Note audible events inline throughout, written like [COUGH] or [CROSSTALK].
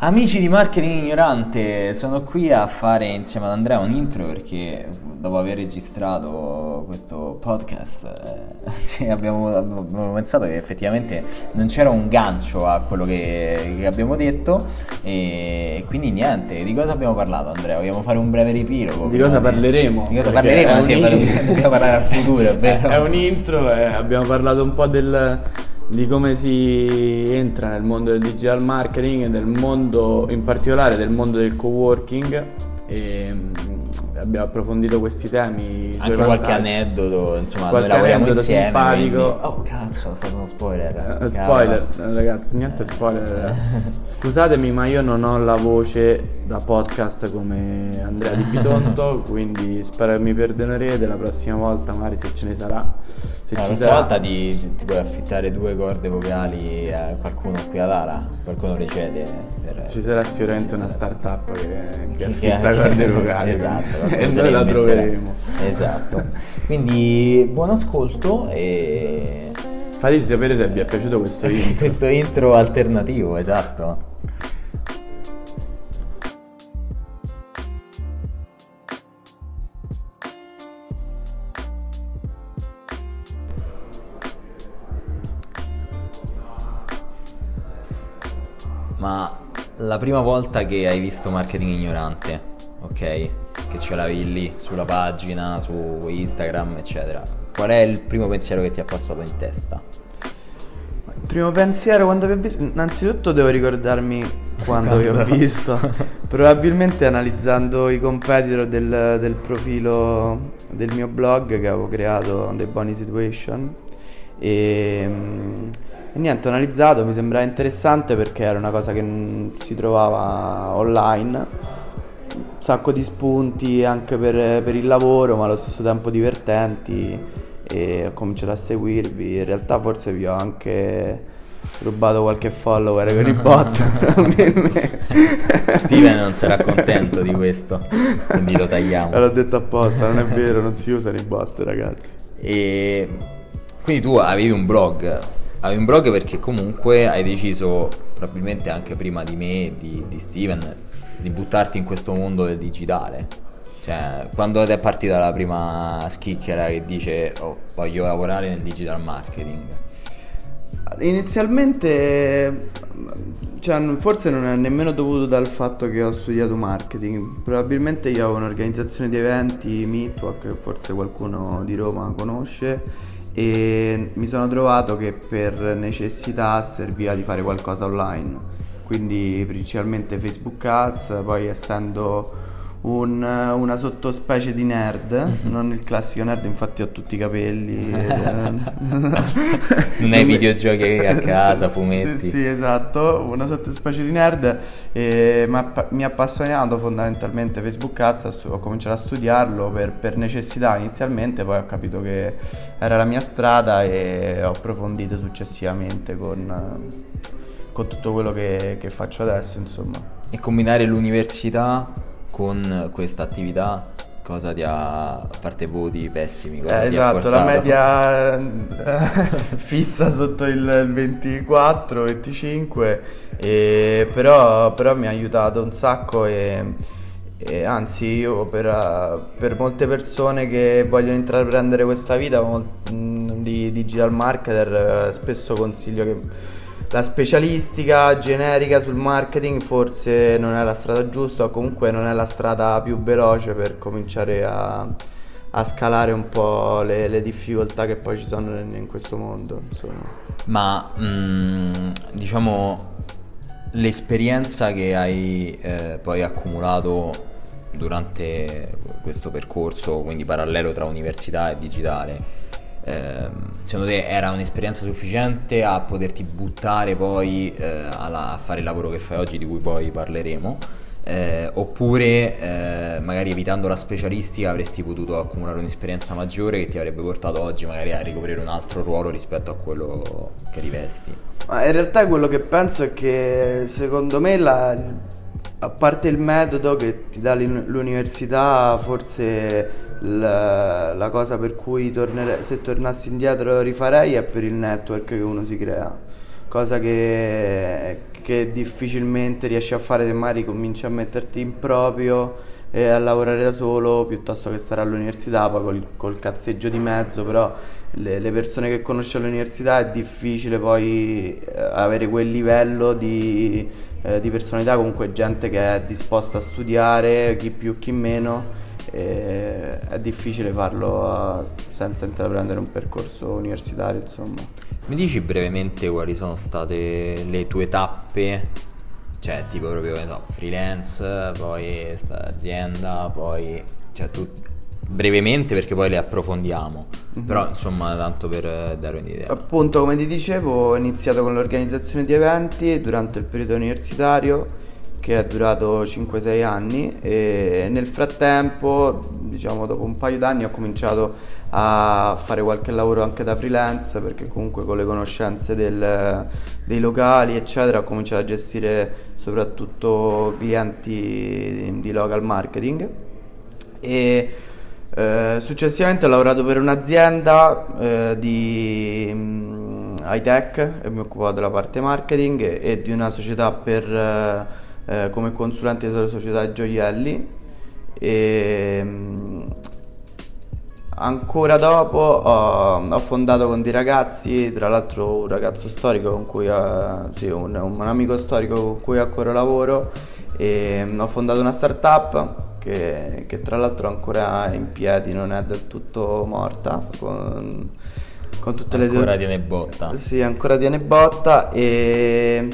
Amici di Marketing Ignorante, sono qui a fare insieme ad Andrea un intro perché dopo aver registrato questo podcast eh, [LAUGHS] cioè abbiamo, abbiamo, pensato che effettivamente non c'era un gancio a quello che, che, abbiamo detto e quindi niente, di cosa abbiamo parlato Andrea? Vogliamo fare un breve riepilogo? Di cosa parleremo? Di cosa parleremo? Sì, in... dobbiamo parlare al futuro, è [LAUGHS] vero? È un intro e abbiamo parlato un po' del di come si entra nel mondo del digital marketing e del mondo, in particolare del mondo del co-working e mm, abbiamo approfondito questi temi anche qualche aneddoto insomma qualche noi lavoriamo insieme simpatico. Quindi... oh cazzo ho fatto uno spoiler uh, spoiler ragazzi niente spoiler. Scusatemi ma io non ho la voce da podcast come Andrea Di Bitonto [LAUGHS] quindi spero che mi perdonerete la prossima volta magari se ce ne sarà se la prossima volta ti, ti, puoi affittare due corde vocali a qualcuno qui ad Ala qualcuno ricede per, ci sarà sicuramente una startup che, che affitta [LAUGHS] corde vocali. Esatto [LAUGHS] e noi la troveremo. esatto. Quindi buon ascolto e fateci sapere se vi è piaciuto questo intro. questo intro alternativo esatto la prima volta che hai visto marketing ignorante, ok? Che ce l'avevi lì sulla pagina, su Instagram, eccetera. Qual è il primo pensiero che ti è passato in testa? Il primo pensiero quando vi ho visto. Innanzitutto devo ricordarmi quando vi ho visto. [LAUGHS] Probabilmente analizzando i competitor del, del, profilo del mio blog che avevo creato, The Bonnie Situation. E mm, e niente, ho analizzato, mi sembrava interessante perché era una cosa che non si trovava online. Un sacco di spunti anche per, per il lavoro, ma allo stesso tempo divertenti. E ho cominciato a seguirvi. In realtà forse vi ho anche rubato qualche follower con i bot. [LAUGHS] Steven non sarà contento di questo, quindi lo tagliamo. L'ho detto apposta, non è vero, non si usano i bot, ragazzi. E quindi tu avevi un blog hai un blog perché comunque hai deciso, probabilmente anche prima di me, di, di Steven, di buttarti in questo mondo del digitale. Cioè, quando è partita la prima schicchera che dice oh, voglio lavorare nel digital marketing? Inizialmente, cioè, forse non è nemmeno dovuto dal fatto che ho studiato marketing. Probabilmente io avevo un'organizzazione di eventi, Meetwalk, forse qualcuno di Roma conosce e mi sono trovato che per necessità serviva di fare qualcosa online, quindi principalmente Facebook Ads, poi essendo un, una sottospecie di nerd, mhm. non il classico nerd, infatti ho tutti i capelli. [LAUGHS] [LAUGHS] non hai videogiochi a casa, fumetti. Sì, sì, esatto, una sottospecie di nerd e mi ha appassionato fondamentalmente Facebook Ads, ho cominciato a studiarlo per, per, necessità inizialmente, poi ho capito che era la mia strada e ho approfondito successivamente con, con tutto quello che, che faccio adesso, insomma. E combinare l'università con questa attività cosa ti ha, a parte voti pessimi, cosa eh, esatto, la media eh, [LAUGHS] fissa sotto il 24-25, però, però, mi ha aiutato un sacco e, e anzi io per, per, molte persone che vogliono intraprendere questa vita di digital marketer eh, spesso consiglio che la specialistica generica sul marketing forse non è la strada giusta o comunque non è la strada più veloce per cominciare a, a scalare un po' le, le, difficoltà che poi ci sono in, in questo mondo. Insomma. Ma mh, mm, diciamo l'esperienza che hai eh, poi accumulato durante questo percorso, quindi parallelo tra università e digitale, secondo te era un'esperienza sufficiente a poterti buttare poi eh, alla, a fare il lavoro che fai oggi di cui poi parleremo? Eh, oppure eh, magari evitando la specialistica avresti potuto accumulare un'esperienza maggiore che ti avrebbe portato oggi magari a ricoprire un altro ruolo rispetto a quello che rivesti? Ma in realtà quello che penso è che secondo me la, a parte il metodo che ti dà l'università, forse la, la cosa per cui tornere, se tornassi indietro rifarei è per il network che uno si crea, cosa che, che difficilmente riesci a fare se magari cominci a metterti in proprio e a lavorare da solo piuttosto che stare all'università, poi col, col cazzeggio di mezzo, però le, le, persone che conosci all'università è difficile poi eh, avere quel livello di, eh, di personalità, comunque gente che è disposta a studiare, chi più chi meno è difficile farlo senza intraprendere un percorso universitario insomma. Mi dici brevemente quali sono state le tue tappe? Cioè tipo proprio, so, freelance, poi azienda, poi... Cioè tu brevemente perché poi le approfondiamo, mm-hmm. però insomma tanto per dare un'idea. Appunto come ti dicevo ho iniziato con l'organizzazione di eventi durante il periodo universitario che è durato 5-6 anni e nel frattempo, diciamo dopo un paio d'anni, ho cominciato a fare qualche lavoro anche da freelance perché comunque con le conoscenze del, dei locali eccetera ho cominciato a gestire soprattutto clienti di, di local marketing e eh, successivamente ho lavorato per un'azienda eh, di um, high tech mi occupavo della parte marketing e, e di una società per eh, eh, come consulente della società gioielli. E mm, ancora dopo ho, ho, fondato con dei ragazzi, tra l'altro un ragazzo storico con cui, uh, sì, un, un, amico storico con cui ancora lavoro e um, ho fondato una startup che, che tra l'altro ancora è in piedi, non è del tutto morta. Con, con tutte ancora le ancora tiene botta. Sì, ancora tiene botta e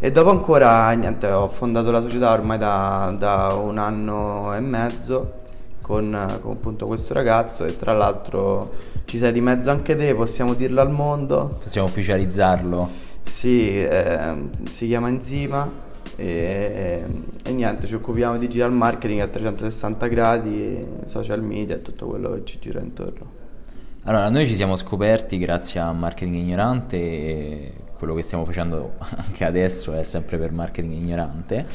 e dopo ancora, niente, ho fondato la società ormai da, da un anno e mezzo con, con, appunto questo ragazzo e tra l'altro ci sei di mezzo anche te, possiamo dirlo al mondo. Possiamo ufficializzarlo? Sì, eh, si chiama Enzima e, e, niente, ci occupiamo di digital marketing a 360 gradi, social media e tutto quello che ci gira intorno. Allora, noi ci siamo scoperti grazie a Marketing Ignorante e quello che stiamo facendo [LAUGHS] anche adesso è sempre per marketing ignorante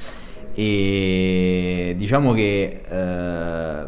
e diciamo che eh,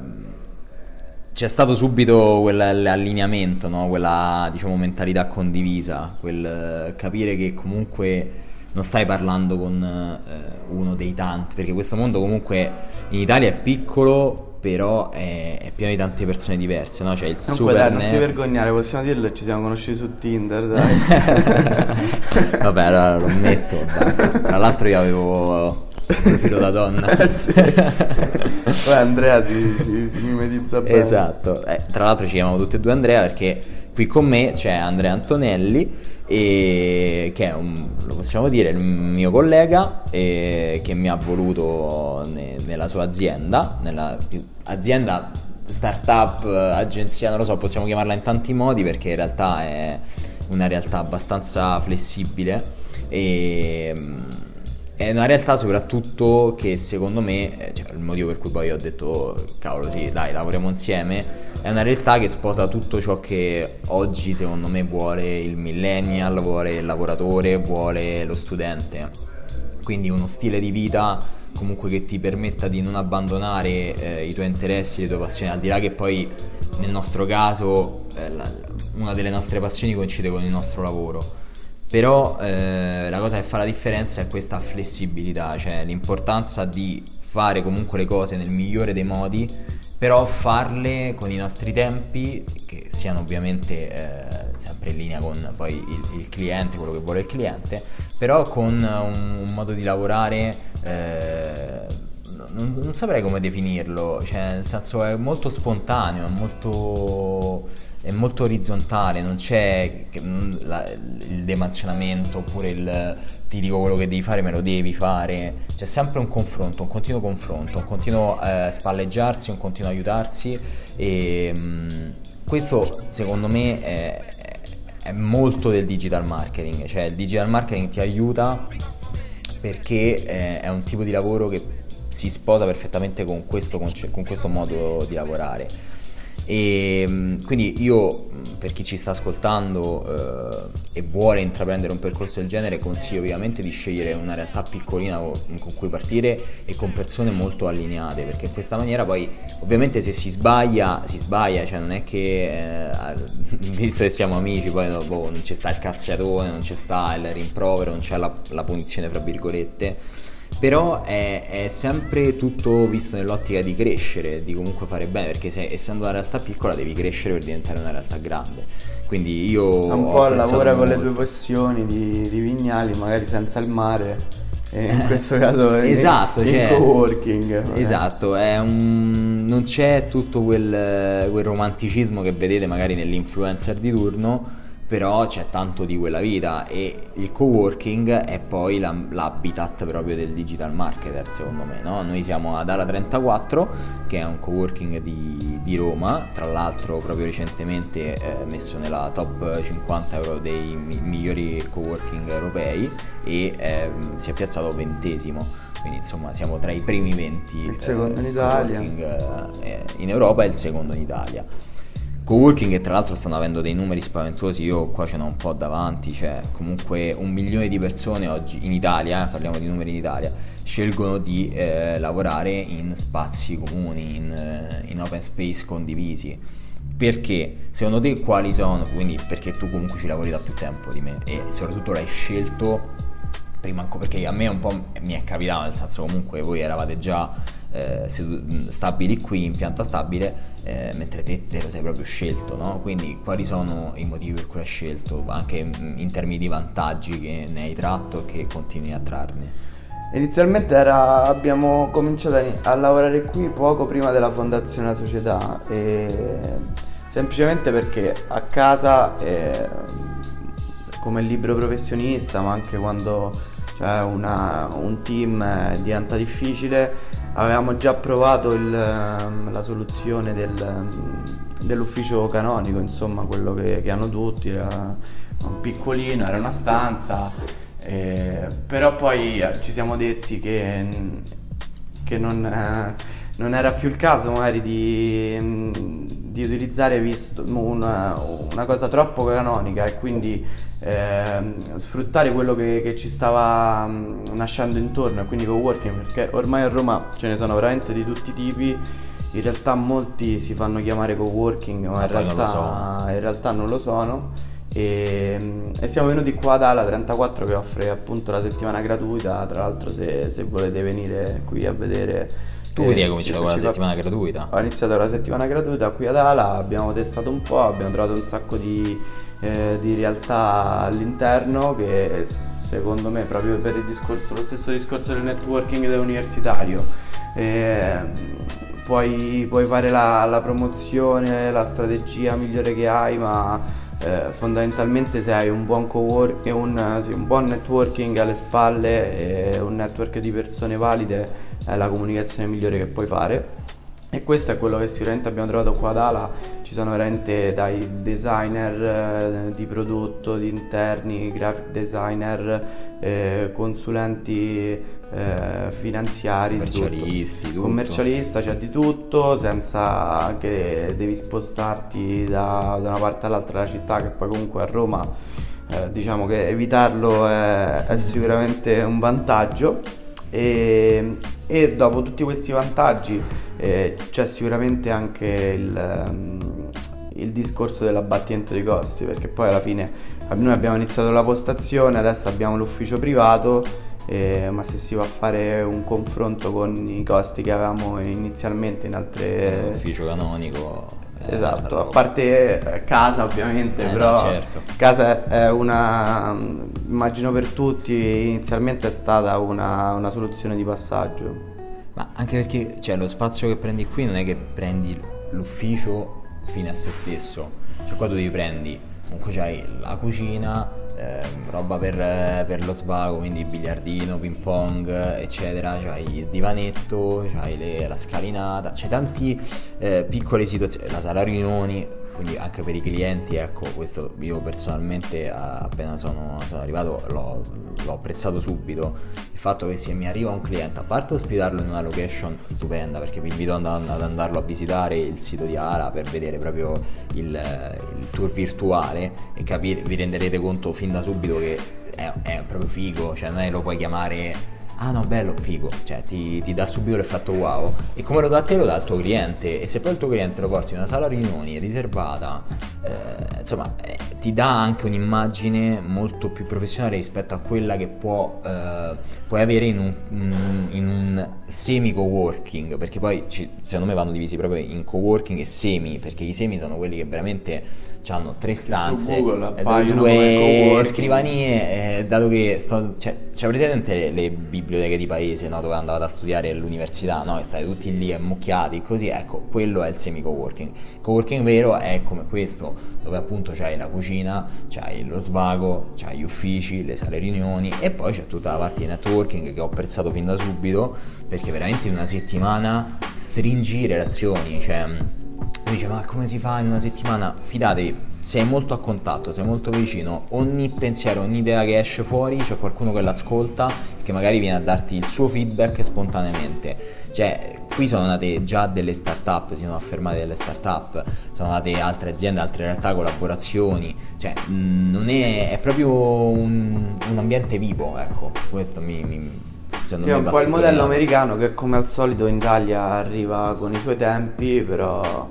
c'è stato subito quell'allineamento, no? quella diciamo, mentalità condivisa, quel capire che comunque non stai parlando con eh, uno dei tanti, perché questo mondo comunque in Italia è piccolo, però è, è, pieno di tante persone diverse, no? C'è il Comunque super dai, non ti vergognare, possiamo dirlo, ci siamo conosciuti su Tinder, dai. [LAUGHS] Vabbè, allora lo ammetto, basta. Tra l'altro io avevo il profilo da donna. [LAUGHS] Eh, sì. Poi Andrea si, si, si mimetizza bene. Esatto, eh, tra l'altro ci chiamiamo tutti e due Andrea perché qui con me c'è Andrea Antonelli e che è un, lo possiamo dire il mio collega che mi ha voluto ne, nella sua azienda nella azienda startup agenzia non lo so possiamo chiamarla in tanti modi perché in realtà è una realtà abbastanza flessibile e è una realtà soprattutto che secondo me, cioè il motivo per cui poi ho detto cavolo sì dai lavoriamo insieme, è una realtà che sposa tutto ciò che oggi secondo me vuole il millennial, vuole il lavoratore, vuole lo studente. Quindi uno stile di vita comunque che ti permetta di non abbandonare eh, i tuoi interessi, le tue passioni, al di là che poi nel nostro caso eh, una delle nostre passioni coincide con il nostro lavoro però eh, la cosa che fa la differenza è questa flessibilità, cioè l'importanza di fare comunque le cose nel migliore dei modi, però farle con i nostri tempi, che siano ovviamente eh, sempre in linea con poi il, il, cliente, quello che vuole il cliente, però con un, un modo di lavorare... Eh, non, non, saprei come definirlo, cioè nel senso è molto spontaneo, è molto è molto orizzontale, non c'è la, il demansionamento oppure il ti dico quello che devi fare, me lo devi fare. C'è sempre un confronto, un continuo confronto, un continuo eh, spalleggiarsi, un continuo aiutarsi. E mh, mm, questo secondo me è, è molto del digital marketing, cioè il digital marketing ti aiuta perché è, è un tipo di lavoro che si sposa perfettamente con questo, con questo modo di lavorare E mm, quindi io, per chi ci sta ascoltando eh, e vuole intraprendere un percorso del genere, consiglio ovviamente di scegliere una realtà piccolina con cui partire e con persone molto allineate, perché in questa maniera poi ovviamente se si sbaglia, si sbaglia, cioè non è che eh, [LAUGHS] visto che siamo amici poi boh, non ci sta il cazziatone, non ci sta il rimprovero, non c'è la, la punizione fra virgolette però è, è, sempre tutto visto nell'ottica di crescere, di comunque fare bene, perché se, essendo una realtà piccola devi crescere per diventare una realtà grande. Quindi io... Un po' lavora con le tue passioni di, di Vignali, magari senza il mare. E in questo [LAUGHS] caso è esatto, in, cioè, co-working. Esatto, un, non c'è tutto quel, quel romanticismo che vedete magari nell'influencer di turno però c'è tanto di quella vita e il co-working è poi la, l'habitat proprio del digital marketer secondo me no? noi siamo ad Ala 34 che è un co-working di, di Roma tra l'altro proprio recentemente eh, messo nella top 50 euro dei mi- migliori co-working europei e eh, si è piazzato ventesimo. Quindi insomma siamo tra i primi 20 il secondo eh, in Italia eh, in Europa e il secondo in Italia Coworking che tra l'altro stanno avendo dei numeri spaventosi, io qua ce n'ho un po' davanti, cioè comunque un milione di persone oggi in Italia, eh, parliamo di numeri in Italia, scelgono di eh, lavorare in spazi comuni, in, eh, in, open space condivisi. Perché? Secondo te quali sono? Quindi perché tu comunque ci lavori da più tempo di me e soprattutto l'hai scelto prima perché a me un po' mi è capitato, nel senso comunque voi eravate già eh, stabili qui in pianta stabile, eh, mentre te te lo sei proprio scelto, no? Quindi quali sono i motivi per cui hai scelto, anche in termini di vantaggi che ne hai tratto e che continui a trarne? Inizialmente era, abbiamo cominciato a, a, lavorare qui poco prima della fondazione della società, semplicemente perché a casa, eh, come libero professionista, ma anche quando c'è una, un team diventa difficile, avevamo già provato il, ehm, la soluzione del, dell'ufficio canonico, insomma quello che, che hanno tutti, era un piccolino, era una stanza, eh, però poi eh, ci siamo detti che, che non, eh, non, era più il caso magari di, di utilizzare visto, una, una, cosa troppo canonica e quindi eh, sfruttare quello che, che, ci stava mm, nascendo intorno e quindi co-working perché ormai a Roma ce ne sono veramente di tutti i tipi. In realtà molti si fanno chiamare co-working ma in realtà, in realtà, non lo sono. E, e, siamo venuti qua ad Ala 34 che offre appunto la settimana gratuita. Tra l'altro se, se volete venire qui a vedere tu eh, hai cominciato con la settimana fa... gratuita? Ho iniziato la settimana gratuita qui ad Ala, abbiamo testato un po', abbiamo trovato un sacco di eh, di realtà all'interno che secondo me proprio per il discorso, lo stesso discorso del networking dell'universitario eh, puoi, puoi, fare la, la, promozione, la strategia migliore che hai ma eh, fondamentalmente se hai un buon, co-work, un, sì, un buon networking alle spalle e un network di persone valide è la comunicazione migliore che puoi fare e questo è quello che sicuramente abbiamo trovato qua ad Ala, ci sono veramente dai designer eh, di prodotto, di interni, graphic designer, eh, consulenti eh, finanziari, commercialisti, tutto. commercialista, c'è di tutto, senza che devi spostarti da, da una parte all'altra della città, che poi comunque a Roma eh, diciamo che evitarlo è, è sicuramente un vantaggio. E, e dopo tutti questi vantaggi eh, c'è sicuramente anche il, um, il, discorso dell'abbattimento dei costi perché poi alla fine noi abbiamo iniziato la postazione adesso abbiamo l'ufficio privato eh, ma se si va a fare un confronto con i costi che avevamo inizialmente in altre... L'ufficio canonico Esatto, a parte eh, casa ovviamente, eh, però no, certo. casa è una, immagino per tutti, inizialmente è stata una, una soluzione di passaggio. Ma anche perché cioè, lo spazio che prendi qui non è che prendi l'ufficio fine a se stesso, cioè qua tu devi prendi, comunque c'hai la cucina, eh, roba per, per, lo svago, quindi biliardino, ping pong, eccetera. C'hai il divanetto, c'hai le, la scalinata, c'hai tanti eh, piccole situazioni, la sala riunioni, quindi anche per i clienti, ecco, questo io personalmente appena sono, sono arrivato l'ho, l'ho, apprezzato subito, il fatto che se mi arriva un cliente, a parte ospitarlo in una location stupenda, perché vi invito ad, ad andarlo a visitare il sito di Ala per vedere proprio il, il tour virtuale e capire, vi renderete conto fin da subito che è, è proprio figo, cioè non è lo puoi chiamare ah no bello, figo, cioè ti, ti, dà subito l'effetto wow. E come lo dà a te lo dà al tuo cliente. E se poi il tuo cliente lo porti in una sala riunioni riservata, eh, insomma eh, ti dà anche un'immagine molto più professionale rispetto a quella che può, eh, puoi avere in un, in un semi co-working, perché poi ci, secondo me vanno divisi proprio in co-working e semi, perché i semi sono quelli che veramente hanno tre stanze, due scrivanie, eh, dato che sto, cioè, c'è presente le, le biblioteche di paese no, dove andavate a studiare all'università, no? e state tutti lì ammucchiati, così, ecco, quello è il semi co-working. Co-working vero è come questo, dove appunto c'hai la cucina, c'hai lo svago, c'hai gli uffici, le sale riunioni e poi c'è tutta la parte di networking che ho apprezzato fin da subito perché veramente in una settimana stringi relazioni, cioè dice ma come si fa in una settimana? Fidatevi, sei molto a contatto, sei molto vicino, ogni pensiero, ogni idea che esce fuori c'è qualcuno che l'ascolta e che magari viene a darti il suo feedback spontaneamente. Cioè, qui sono nate già delle start-up, si sono affermate delle start-up, sono nate altre aziende, altre realtà, collaborazioni, cioè non è, è proprio un, un, ambiente vivo, ecco, questo mi, mi Secondo sì, è un po' il modello americano che come al solito in Italia arriva con i suoi tempi, però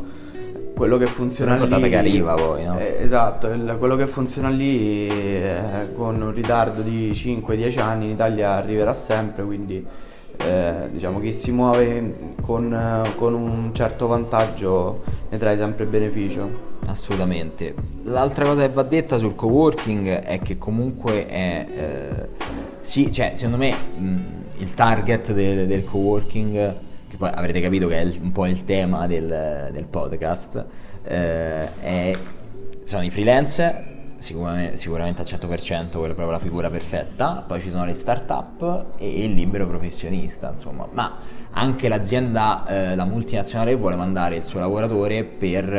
quello che funziona lì... che arriva poi, no? Eh, esatto, il, quello che funziona lì eh, con un ritardo di 5-10 anni in Italia arriverà sempre, quindi eh, diciamo chi si muove con, con, un certo vantaggio ne trae sempre beneficio. Assolutamente. L'altra cosa che va detta sul coworking è che comunque è... Eh, sì, cioè, secondo me... Mh, il target del, del co-working, che poi avrete capito che è un po' il tema del, del podcast, eh, è, sono i freelance sicuramente, sicuramente al 100% quella è proprio la figura perfetta, poi ci sono le start-up e il libero professionista, insomma, ma anche l'azienda, eh, la multinazionale vuole mandare il suo lavoratore per,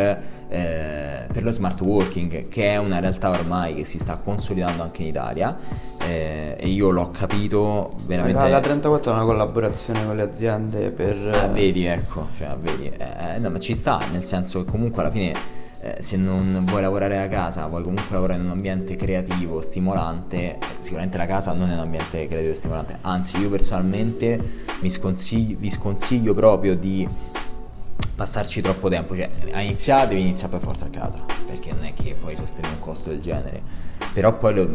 eh, per, lo smart working, che è una realtà ormai che si sta consolidando anche in Italia eh, e io l'ho capito veramente... La 34 è una collaborazione con le aziende per... Ah, vedi, ecco, cioè, vedi, eh, no, ma ci sta, nel senso che comunque alla fine eh, se non vuoi lavorare a casa, vuoi comunque lavorare in un ambiente creativo, stimolante, sicuramente la casa non è un ambiente creativo e stimolante, anzi io personalmente vi sconsiglio proprio di passarci troppo tempo, cioè a iniziare devi iniziare per forza a casa, perché non è che puoi sostenere un costo del genere, però poi lo,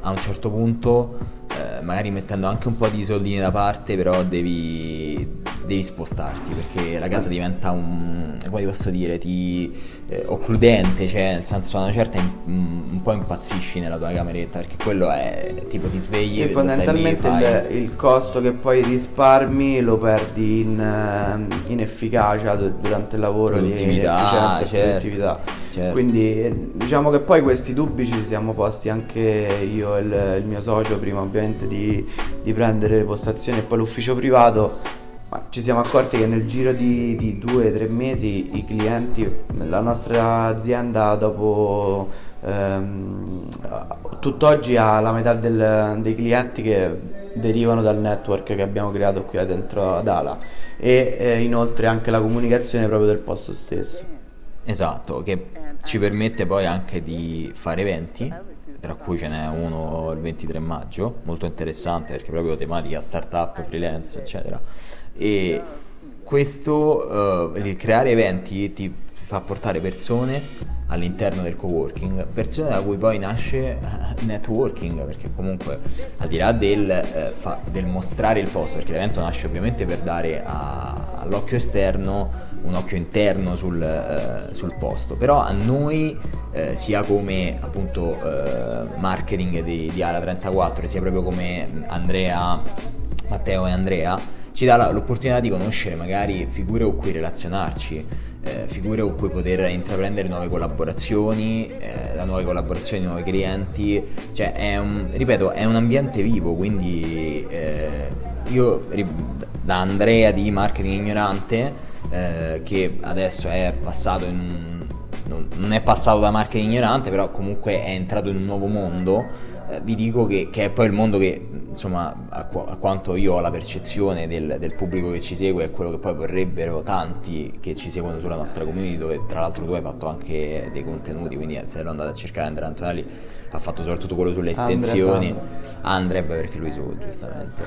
a un certo punto, eh, magari mettendo anche un po' di soldini da parte, però devi, devi spostarti, perché la casa diventa un, poi posso dire, ti eh, occludente, cioè nel senso a una certa in, un po' impazzisci nella tua cameretta, perché quello è tipo ti svegli e fondamentalmente il, il, costo che poi risparmi lo perdi in, eh, in efficacia durante il lavoro di efficienza certo, produttività. Certo. Quindi diciamo che poi questi dubbi ci siamo posti anche io e il, il mio socio prima ovviamente di, di prendere le postazioni e poi l'ufficio privato ci siamo accorti che nel giro di, di due o tre mesi i clienti, la nostra azienda dopo ehm, tutt'oggi ha la metà del, dei clienti che derivano dal network che abbiamo creato qui dentro ad Ala e eh, inoltre anche la comunicazione proprio del posto stesso. Esatto, che ci permette poi anche di fare eventi tra cui ce n'è uno il 23 maggio, molto interessante perché proprio tematica startup, freelance, eccetera. E questo, uh, creare eventi ti fa portare persone all'interno del co-working, persone da cui poi nasce eh, networking, perché comunque al di là del, eh, fa, del mostrare il posto, perché l'evento nasce ovviamente per dare a, all'occhio esterno un occhio interno sul, eh, sul posto, però a noi eh, sia come appunto eh, marketing di, di Ala 34, sia proprio come Andrea, Matteo e Andrea, ci dà l'opportunità di conoscere magari figure con cui relazionarci, eh, figure con cui poter intraprendere nuove collaborazioni, eh, da nuove collaborazioni, nuovi clienti, cioè è un, ripeto, è un ambiente vivo, quindi eh, io da Andrea di Marketing Ignorante, eh, che adesso è passato in un non, non è passato da marketing ignorante, però comunque è entrato in un nuovo mondo eh, vi dico che, che, è poi il mondo che, insomma, a, qu- a quanto io ho la percezione del, del, pubblico che ci segue, è quello che poi vorrebbero tanti che ci seguono sulla nostra community, dove tra l'altro tu hai fatto anche dei contenuti, quindi se lo andate a cercare Andrea Antonelli ha fatto soprattutto quello sulle estensioni. Andreb perché lui su, giustamente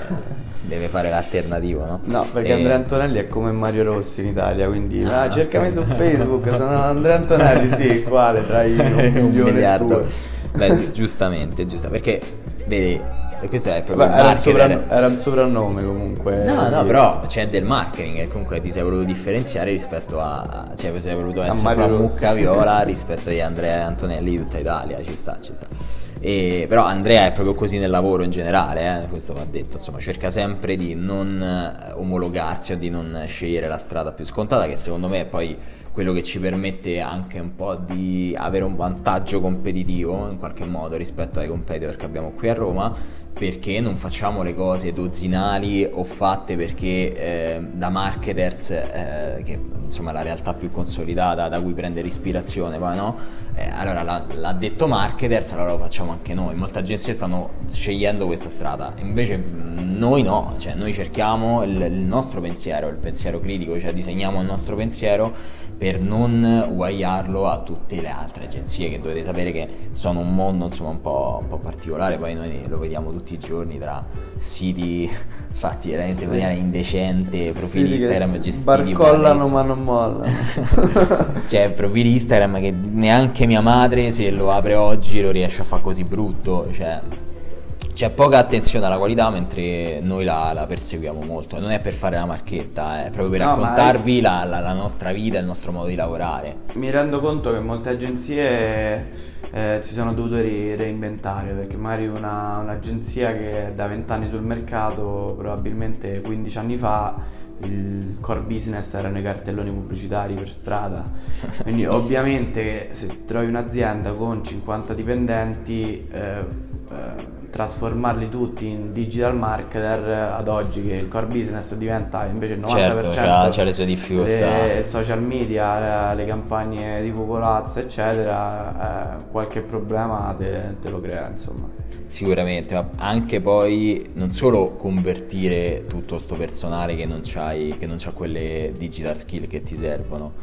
deve fare l'alternativo, no? No, perché e... Andrea Antonelli è come Mario Rossi in Italia, quindi ah, ah cercami su Facebook, sono Andrea Antonelli, sì, quale tra i [LAUGHS] un milione e due. Beh, giustamente, giusto, perché vedi, questo è proprio Beh, era, un sopranno- era, un soprannome comunque. No, no, però c'è del marketing e comunque ti sei voluto differenziare rispetto a. cioè, sei voluto essere una mucca viola [LAUGHS] rispetto agli Andrea Antonelli di tutta Italia. Ci sta, ci sta. E, però Andrea è proprio così nel lavoro in generale, eh, questo va detto, insomma, cerca sempre di non eh, omologarsi o di non scegliere la strada più scontata, che secondo me è poi quello che ci permette anche un po' di avere un vantaggio competitivo in qualche modo rispetto ai competitor che abbiamo qui a Roma perché non facciamo le cose dozzinali o fatte perché eh, da marketers, eh, che insomma è la realtà più consolidata da cui prendere ispirazione, poi no? Eh, allora l'ha, l'ha, detto marketers, allora lo facciamo anche noi. Molte agenzie stanno scegliendo questa strada, invece noi no, cioè noi cerchiamo il, il nostro pensiero, il pensiero critico, cioè disegniamo il nostro pensiero per non uguagliarlo a tutte le altre agenzie che dovete sapere che sono un mondo insomma un po', un po particolare, poi noi lo vediamo tutti i giorni tra siti [LAUGHS] fatti veramente in maniera indecente, profili sì, Instagram gestiti barcollano ma non mollano. [LAUGHS] cioè profili Instagram che neanche mia madre se lo apre oggi lo riesce a fare così brutto, cioè c'è poca attenzione alla qualità mentre noi la, la, perseguiamo molto. Non è per fare la marchetta, è proprio per no, raccontarvi è... la, la, la, nostra vita, il nostro modo di lavorare. Mi rendo conto che molte agenzie eh, si sono dovute reinventare perché magari una, un'agenzia che è da 20 anni sul mercato, probabilmente 15 anni fa, il core business erano i cartelloni pubblicitari per strada. [LAUGHS] Quindi ovviamente se trovi un'azienda con 50 dipendenti... Eh, eh, trasformarli tutti in digital marketer ad oggi che il core business diventa invece il 90% certo, c'ha, c'ha le sue difficoltà. il social media, le, le, campagne di Ads eccetera eh, qualche problema te, te, lo crea insomma. Sicuramente ma anche poi non solo convertire tutto sto personale che non, c'hai, che non c'ha quelle digital skill che ti servono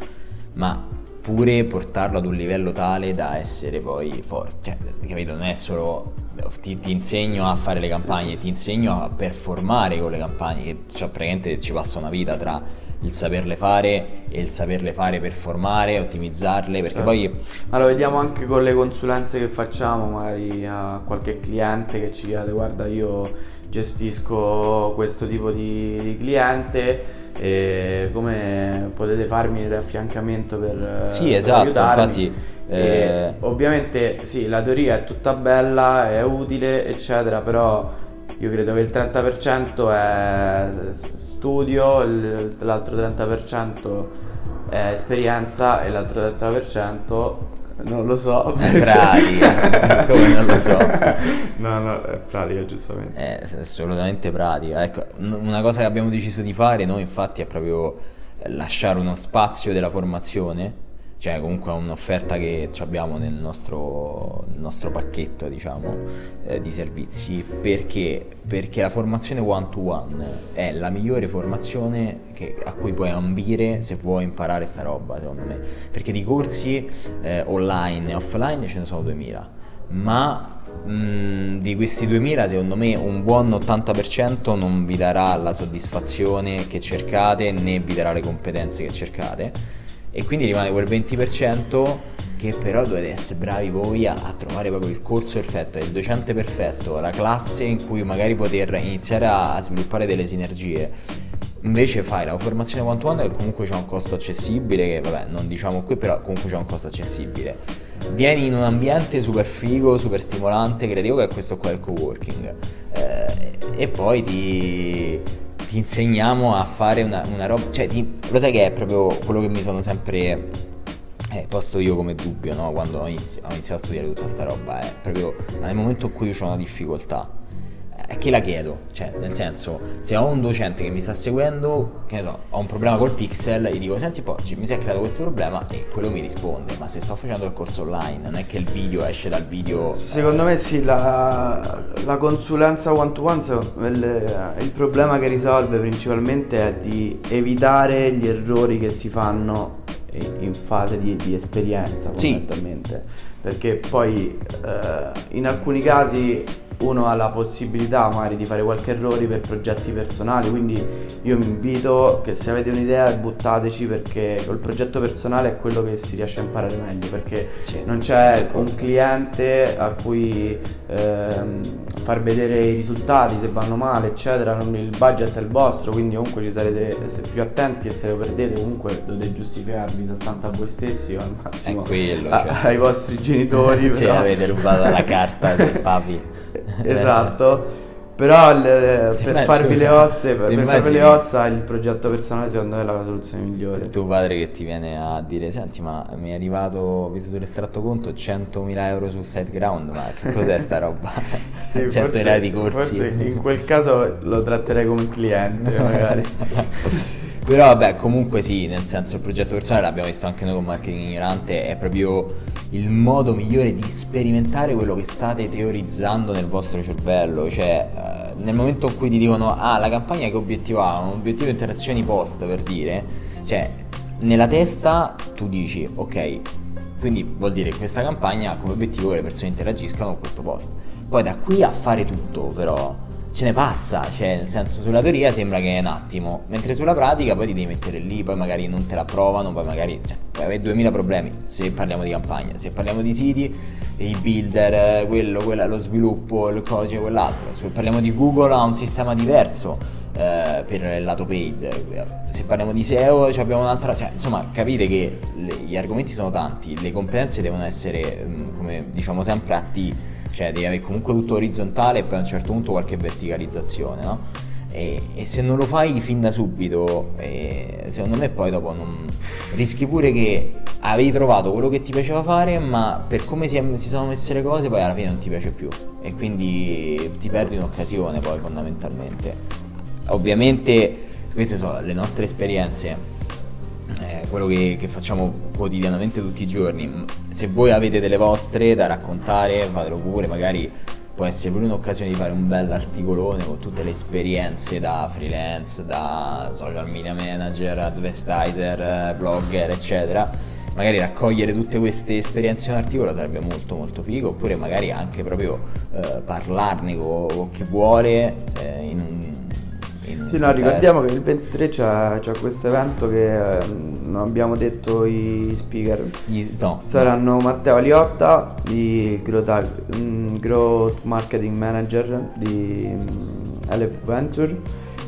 ma pure portarlo ad un livello tale da essere poi forte. Cioè, capito? Non è solo ti, ti, insegno a fare le campagne, ti insegno a performare con le campagne, che cioè, praticamente ci passa una vita tra il saperle fare e il saperle fare performare, ottimizzarle, perché certo. poi... Ma lo vediamo anche con le consulenze che facciamo, magari a qualche cliente che ci chiede, guarda io gestisco questo tipo di, di cliente come potete farmi il riaffiancamento per sì esatto per infatti eh... ovviamente sì la teoria è tutta bella è utile eccetera però io credo che il 30% è studio l'altro 30% è esperienza e l'altro 30% non lo so. È pratica. [LAUGHS] Come non lo so. no, no, è pratica, giustamente. È assolutamente pratica. Ecco, una cosa che abbiamo deciso di fare noi, infatti, è proprio lasciare uno spazio della formazione cioè comunque è un'offerta che abbiamo nel nostro, nel nostro pacchetto diciamo eh, di servizi. Perché? perché la formazione one to one è la migliore formazione che, a cui puoi ambire se vuoi imparare sta roba secondo me. Perché di corsi eh, online e offline ce ne sono 2000 ma Mm, di questi 2000 secondo me un buon 80% non vi darà la soddisfazione che cercate né vi darà le competenze che cercate e quindi rimane quel 20% che però dovete essere bravi voi a, a, trovare proprio il corso perfetto, il docente perfetto, la classe in cui magari poter iniziare a, a sviluppare delle sinergie. Invece fai la formazione one to one che comunque c'è un costo accessibile, che vabbè non diciamo qui, però comunque c'è un costo accessibile. Vieni in un ambiente super figo, super stimolante, credevo che questo qua è il co-working. Eh, e poi ti ti insegniamo a fare una, una roba, cioè ti, lo sai che è proprio quello che mi sono sempre eh, posto io come dubbio, no? Quando ho, inizi- ho, iniziato a studiare tutta sta roba, è proprio nel momento in cui io ho una difficoltà, è che la chiedo, cioè nel senso se ho un docente che mi sta seguendo, che ne so, ho un problema col pixel, gli dico senti poi mi si è creato questo problema e quello mi risponde, ma se sto facendo il corso online non è che il video esce dal video... Secondo me sì, la, la consulenza one to one, il, il problema che risolve principalmente è di evitare gli errori che si fanno in fase di, di esperienza fondamentalmente sì. perché poi eh, in alcuni casi uno ha la possibilità magari di fare qualche errore per progetti personali, quindi io mi invito che se avete un'idea buttateci perché col progetto personale è quello che si riesce a imparare meglio, perché sì, non c'è un cliente a cui ehm, far vedere i risultati, se vanno male, eccetera, il budget è il vostro, quindi comunque ci sarete più attenti e se lo perdete comunque dovete giustificarvi soltanto a voi stessi o al massimo quello, a, cioè. ai vostri genitori. [LAUGHS] Se avete rubato la carta del papi. [LAUGHS] esatto. Però il, per farvi le ossa, per, per farvi le ossa il progetto personale secondo me è la soluzione migliore. Tuo padre che ti viene a dire, senti ma mi è arrivato, visto l'estratto conto, 100.000 euro sul SiteGround, ma che cos'è sta roba? [LAUGHS] sì, 100.000 di corsi. Forse in quel caso lo tratterei come un cliente magari. [LAUGHS] Però vabbè, comunque sì, nel senso il progetto personale l'abbiamo visto anche noi con Marketing Ignorante, è proprio il modo migliore di sperimentare quello che state teorizzando nel vostro cervello, cioè eh, nel momento in cui ti dicono ah la campagna che obiettivo ha, un obiettivo interazioni post per dire, cioè nella testa tu dici ok, quindi vuol dire che questa campagna ha come obiettivo che le persone interagiscano con questo post. Poi da qui a fare tutto però ce ne passa, cioè nel senso sulla teoria sembra che è un attimo, mentre sulla pratica poi ti devi mettere lì, poi magari non te la provano, poi magari cioè, puoi avere 2000 problemi se parliamo di campagna, se parliamo di siti, i builder, quello, quella, lo sviluppo, il codice, quell'altro, se parliamo di Google ha un sistema diverso eh, per il lato paid, se parliamo di SEO abbiamo un'altra, cioè insomma capite che le, gli argomenti sono tanti, le competenze devono essere mm, come diciamo sempre a T cioè devi avere comunque tutto orizzontale e poi a un certo punto qualche verticalizzazione, no? E, e se non lo fai fin da subito, eh, secondo me poi dopo non... rischi pure che avevi trovato quello che ti piaceva fare, ma per come si, è, si sono messe le cose poi alla fine non ti piace più e quindi ti perdi un'occasione poi fondamentalmente. Ovviamente queste sono le nostre esperienze eh, quello che, che, facciamo quotidianamente tutti i giorni. Se voi avete delle vostre da raccontare, fatelo pure, magari può essere pure un'occasione di fare un bel articolone con tutte le esperienze da freelance, da social media manager, advertiser, blogger, eccetera. Magari raccogliere tutte queste esperienze in un articolo sarebbe molto molto figo, oppure magari anche proprio eh, parlarne con, con, chi vuole eh, in un sì, no, ricordiamo che il 23 c'è, c'è questo evento che eh, non abbiamo detto i speaker. no. Saranno Matteo Aliotta, di Growth, mm, Growth Marketing Manager di mm, LF Venture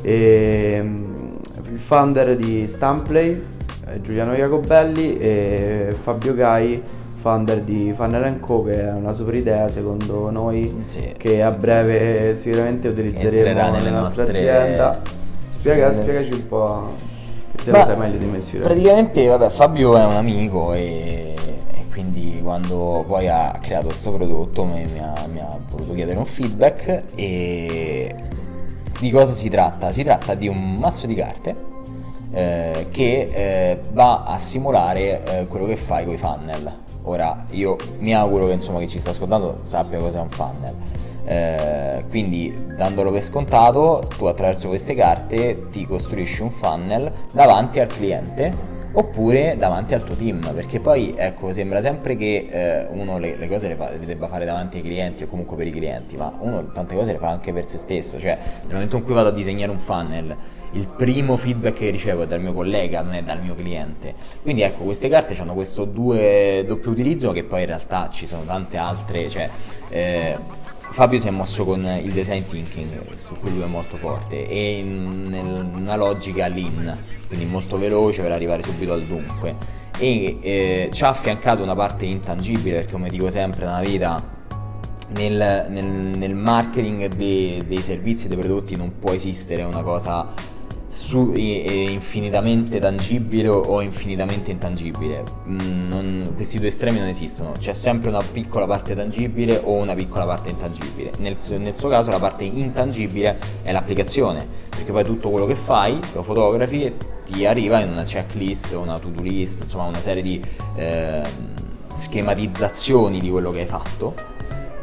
e mm, il founder di Stamplay, eh, Giuliano Jacobelli e Fabio Gai founder di Funnel Co che è una super idea secondo noi sì. che a breve sicuramente utilizzeremo nella nostra nostre... azienda Spiega, spiegaci un po' te lo sai meglio di me praticamente vabbè, Fabio è un amico e, e, quindi quando poi ha creato questo prodotto mi, mi, ha, mi ha voluto chiedere un feedback e di cosa si tratta? Si tratta di un mazzo di carte eh, che eh, va a simulare eh, quello che fai con i funnel. Ora, io mi auguro che insomma chi ci sta ascoltando sappia cos'è un funnel. Eh, quindi dandolo per scontato, tu attraverso queste carte ti costruisci un funnel davanti al cliente oppure davanti al tuo team perché poi ecco sembra sempre che eh, uno le, le cose le, fa, le, debba fare davanti ai clienti o comunque per i clienti ma uno tante cose le fa anche per se stesso cioè nel momento in cui vado a disegnare un funnel il primo feedback che ricevo è dal mio collega, non è dal mio cliente. Quindi ecco, queste carte hanno questo due, doppio utilizzo che poi in realtà ci sono tante altre, cioè eh, Fabio si è mosso con il design thinking, su cui lui è molto forte, e in, una logica lean, quindi molto veloce per arrivare subito al dunque. E eh, ci ha affiancato una parte intangibile, perché come dico sempre nella vita, nel, nel, nel marketing dei, dei servizi e dei prodotti non può esistere una cosa su, e, e infinitamente tangibile o infinitamente intangibile. Mm, non, questi due estremi non esistono, c'è sempre una piccola parte tangibile o una piccola parte intangibile. Nel, nel suo caso la parte intangibile è l'applicazione, perché poi tutto quello che fai lo fotografi e ti arriva in una checklist, una to-do list, insomma una serie di eh, schematizzazioni di quello che hai fatto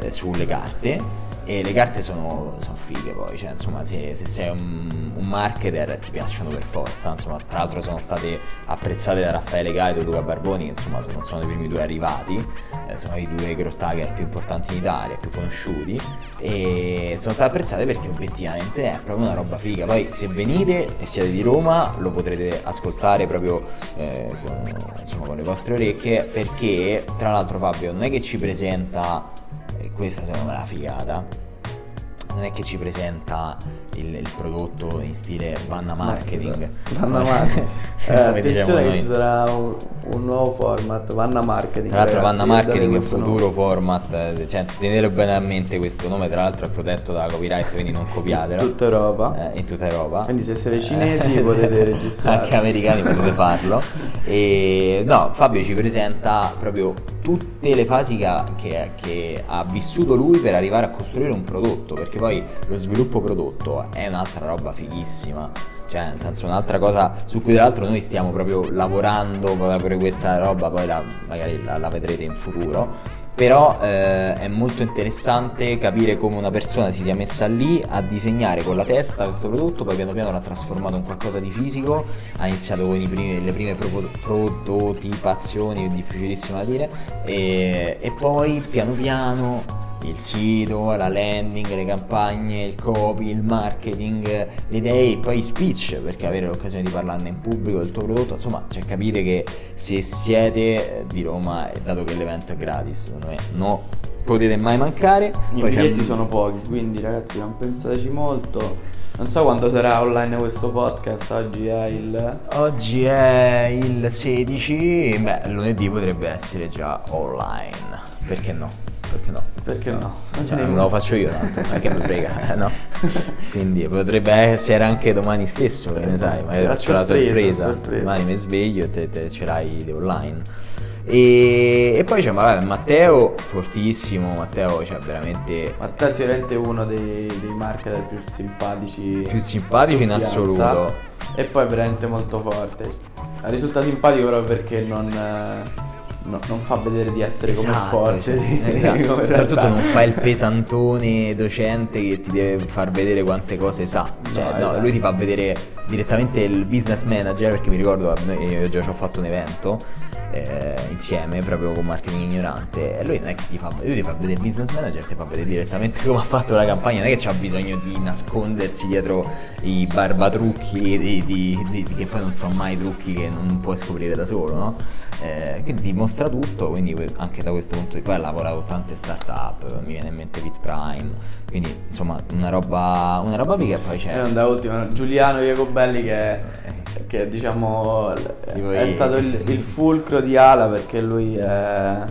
eh, sulle carte e le carte sono, sono fighe poi, cioè insomma se, se sei un, un, marketer ti piacciono per forza, insomma tra l'altro sono state apprezzate da Raffaele Gaito e Luca Barboni che insomma sono, sono i primi due arrivati, eh, sono i due grottager più importanti in Italia, più conosciuti e sono state apprezzate perché obiettivamente è proprio una roba figa, poi se venite e siete di Roma lo potrete ascoltare proprio eh, con, insomma, con le vostre orecchie perché tra l'altro Fabio non è che ci presenta questa secondo me è la figata. Non è che ci presenta il, il prodotto in stile Vanna Marketing. Vanna Marketing. eh, [LAUGHS] attenzione che ci sarà un, un, nuovo format, Vanna Marketing. Tra l'altro Vanna Marketing è un futuro nome. format, eh, cioè tenere bene a mente questo nome, tra l'altro è protetto da copyright, quindi non [LAUGHS] copiatelo. In tutta Europa. Eh, in tutta Europa. Quindi se siete cinesi [LAUGHS] potete registrare. Anche americani potete farlo. E no, Fabio ci presenta proprio tutte le fasi che, che, che ha vissuto lui per arrivare a costruire un prodotto, perché poi lo sviluppo prodotto è un'altra roba fighissima. Cioè, nel senso, un'altra cosa su cui tra l'altro noi stiamo proprio lavorando per questa roba, poi la, magari la, la vedrete in futuro però eh, è molto interessante capire come una persona si sia messa lì a disegnare con la testa questo prodotto, poi piano piano l'ha trasformato in qualcosa di fisico, ha iniziato con primi, le prime pro- prototipazioni, difficilissimo da dire, e, e poi piano piano il sito, la landing, le campagne, il copy, il marketing, le idee e poi speech perché avere l'occasione di parlarne in pubblico del tuo prodotto, insomma, cioè capire che se siete di Roma, dato che l'evento è gratis, secondo me no, potete mai mancare. I poi biglietti sono pochi, quindi ragazzi non pensateci molto. Non so quando sarà online questo podcast, oggi è il... Oggi è il 16, beh lunedì potrebbe essere già online, perché no? Perché no? Perché no? Cioè, non lo faccio io tanto, perché mi frega, [LAUGHS] no? [LAUGHS] Quindi potrebbe essere anche domani stesso, che ne sai, magari faccio la sorpresa, sorpresa. domani mi sveglio e te, te ce l'hai online. E, e, poi c'è vabbè, Matteo, fortissimo, Matteo cioè veramente... Matteo è sicuramente uno dei, dei marketer più simpatici. Più simpatici in assoluto. E poi veramente molto forte. Risulta simpatico proprio perché non no, non fa vedere di essere esatto, come forte. Cioè, [LAUGHS] esatto. come Soprattutto non fa il pesantone docente che ti deve far vedere quante cose sa. Cioè, no, no esatto. lui ti fa vedere direttamente il business manager, perché mi ricordo, io già ci ho fatto un evento eh, insieme proprio con marketing ignorante. E lui non è che ti fa, lui ti fa vedere il business manager ti fa vedere direttamente come ha fatto la campagna. Non è che c'ha bisogno di nascondersi dietro i barbatrucchi di, di, di, che poi non sono mai trucchi che non puoi scoprire da solo no? Eh, quindi ti mostra tutto quindi anche da questo punto di vista poi ha lavorato tante start-up mi viene in mente Pit Prime quindi insomma una roba una roba figa e poi c'è e da ultimo Giuliano Iacobelli che eh che diciamo è stato il, il, fulcro di Ala perché lui è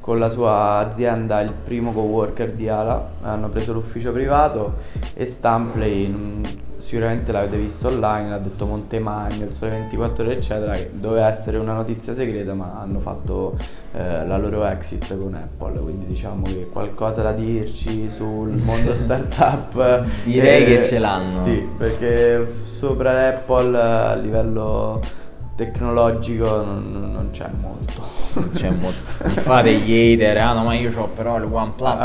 con la sua azienda il primo co-worker di Ala, hanno preso l'ufficio privato e Stamplay sicuramente l'avete visto online, l'ha detto Montemagno, il Sole 24 ore eccetera, che doveva essere una notizia segreta ma hanno fatto eh, la loro exit con Apple, quindi diciamo che qualcosa da dirci sul [LAUGHS] mondo startup. Direi eh, che ce l'hanno. Sì, perché sopra Apple a livello tecnologico non, non c'è molto. Non c'è molto. Mi fate gli hater, ah no ma io ho però il OnePlus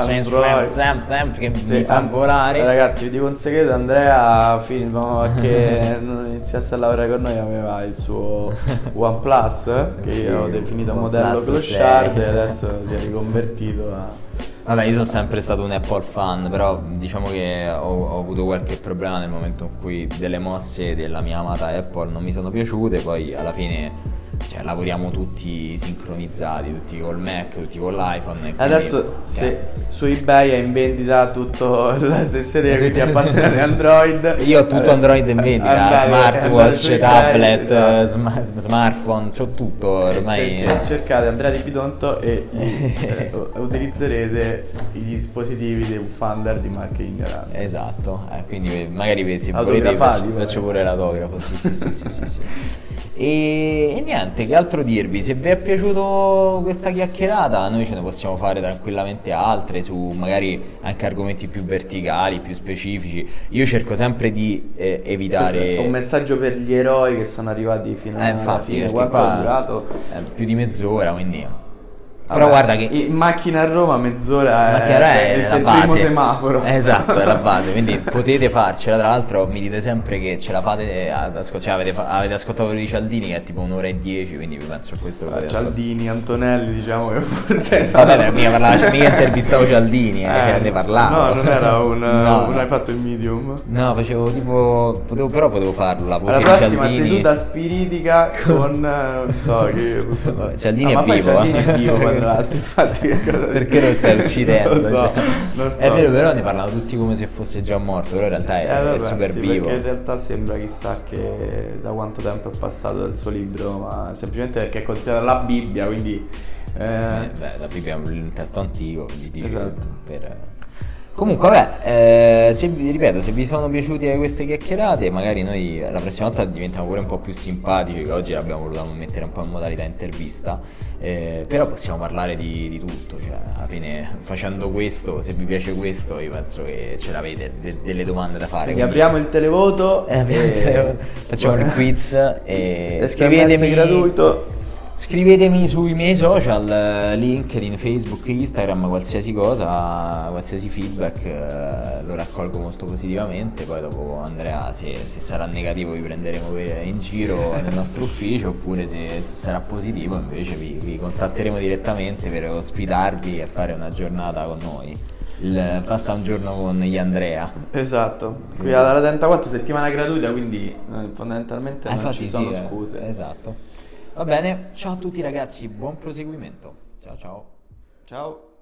Transform che sì, mi fa volare. Ragazzi vi dico un segreto, Andrea film che [LAUGHS] non iniziasse a lavorare con noi aveva il suo [LAUGHS] OnePlus che sì, io ho definito modello clochard e adesso si è riconvertito a Vabbè, io sono sempre stato un Apple fan, però diciamo che ho, ho, avuto qualche problema nel momento in cui delle mosse della mia amata Apple non mi sono piaciute, poi alla fine cioè, lavoriamo tutti sincronizzati, tutti col Mac, tutti con l'iPhone. quindi, Adesso cioè, se su eBay è in vendita tutto [LAUGHS] la sessione quindi appassionati Android. Io ho tutto Android in vendita, Andare- andare smartwatch, su eBay, tablet, esatto. sma- smartphone, c'ho tutto ormai. Cerca- cercate Andrea Di Pidonto e gli, [LAUGHS] eh, utilizzerete i dispositivi del Thunder di ignorante. Esatto, eh, quindi magari se volete faccio, faccio pure l'autografo, sì sì sì sì, sì, sì. [LAUGHS] E, e niente, che altro dirvi? Se vi è piaciuto questa chiacchierata, noi ce ne possiamo fare tranquillamente altre su magari anche argomenti più verticali, più specifici. Io cerco sempre di eh, evitare... un messaggio per gli eroi che sono arrivati fino Eh, alla infatti, fine. Quanto qua è durato? è più di mezz'ora, quindi... Vabbè, Però guarda che... in macchina a Roma mezz'ora Ma è, che ora è è il, la il base. primo semaforo. Esatto, è la base, quindi [LAUGHS] potete farcela. Tra l'altro mi dite sempre che ce la fate ad ascoltare, cioè avete, fa- avete ascoltato quello di Cialdini che è tipo un'ora e dieci, quindi vi penso a questo Ah. Cialdini, Antonelli, diciamo che forse Vabbè, beh, mica, parlava, mica [LAUGHS] intervistavo Cialdini, eh, cioè, ne parlavo. No, non era un, [LAUGHS] No. un hai fatto il medium. No, facevo tipo. Potevo, però potevo farlo. La voce Alla prossima Cialdini. seduta spiritica con eh, non so che Cialdini Ah, è vivo, Cialdini eh. è vivo tra l'altro, [LAUGHS] infatti Perché lo stai uccidendo? Lo so, cioè. so. È vero, però ne parlano tutti come se fosse già morto, però in realtà è, Eh, vabbè, è super sì, vivo. Perché in realtà sembra chissà che da quanto tempo è passato dal suo libro, ma semplicemente perché è considerata la Bibbia, quindi eh, Eh, beh, la Bibbia è un testo antico, quindi Esatto. per... Comunque, vabbè, eh, se vi, ripeto, se vi sono piaciute queste chiacchierate, magari noi la prossima volta diventiamo pure un po' più simpatici, che oggi l'abbiamo voluto mettere un po' in modalità intervista, eh, però possiamo parlare di, di tutto, cioè, alla fine facendo questo, se vi piace questo, io penso che ce l'avete de- delle domande da fare. quindi quindi- apriamo il televoto Eh, e- facciamo il [LAUGHS] quiz e scrivetemi gratuito. Scrivetemi sui miei social, eh, LinkedIn, Facebook, Instagram, qualsiasi cosa, qualsiasi feedback eh, lo raccolgo molto positivamente. Poi dopo Andrea, se, se sarà negativo, vi prenderemo in giro nel nostro ufficio, oppure se, se sarà positivo, invece vi, vi contatteremo direttamente per ospitarvi e fare una giornata con noi. Il, passa un giorno con gli Andrea. Esatto, qui alla 34 settimana gratuita, quindi eh, fondamentalmente Ah, non ci sono sì, eh, scuse. Esatto. Va bene, ciao a tutti ragazzi, buon proseguimento. Ciao ciao. Ciao.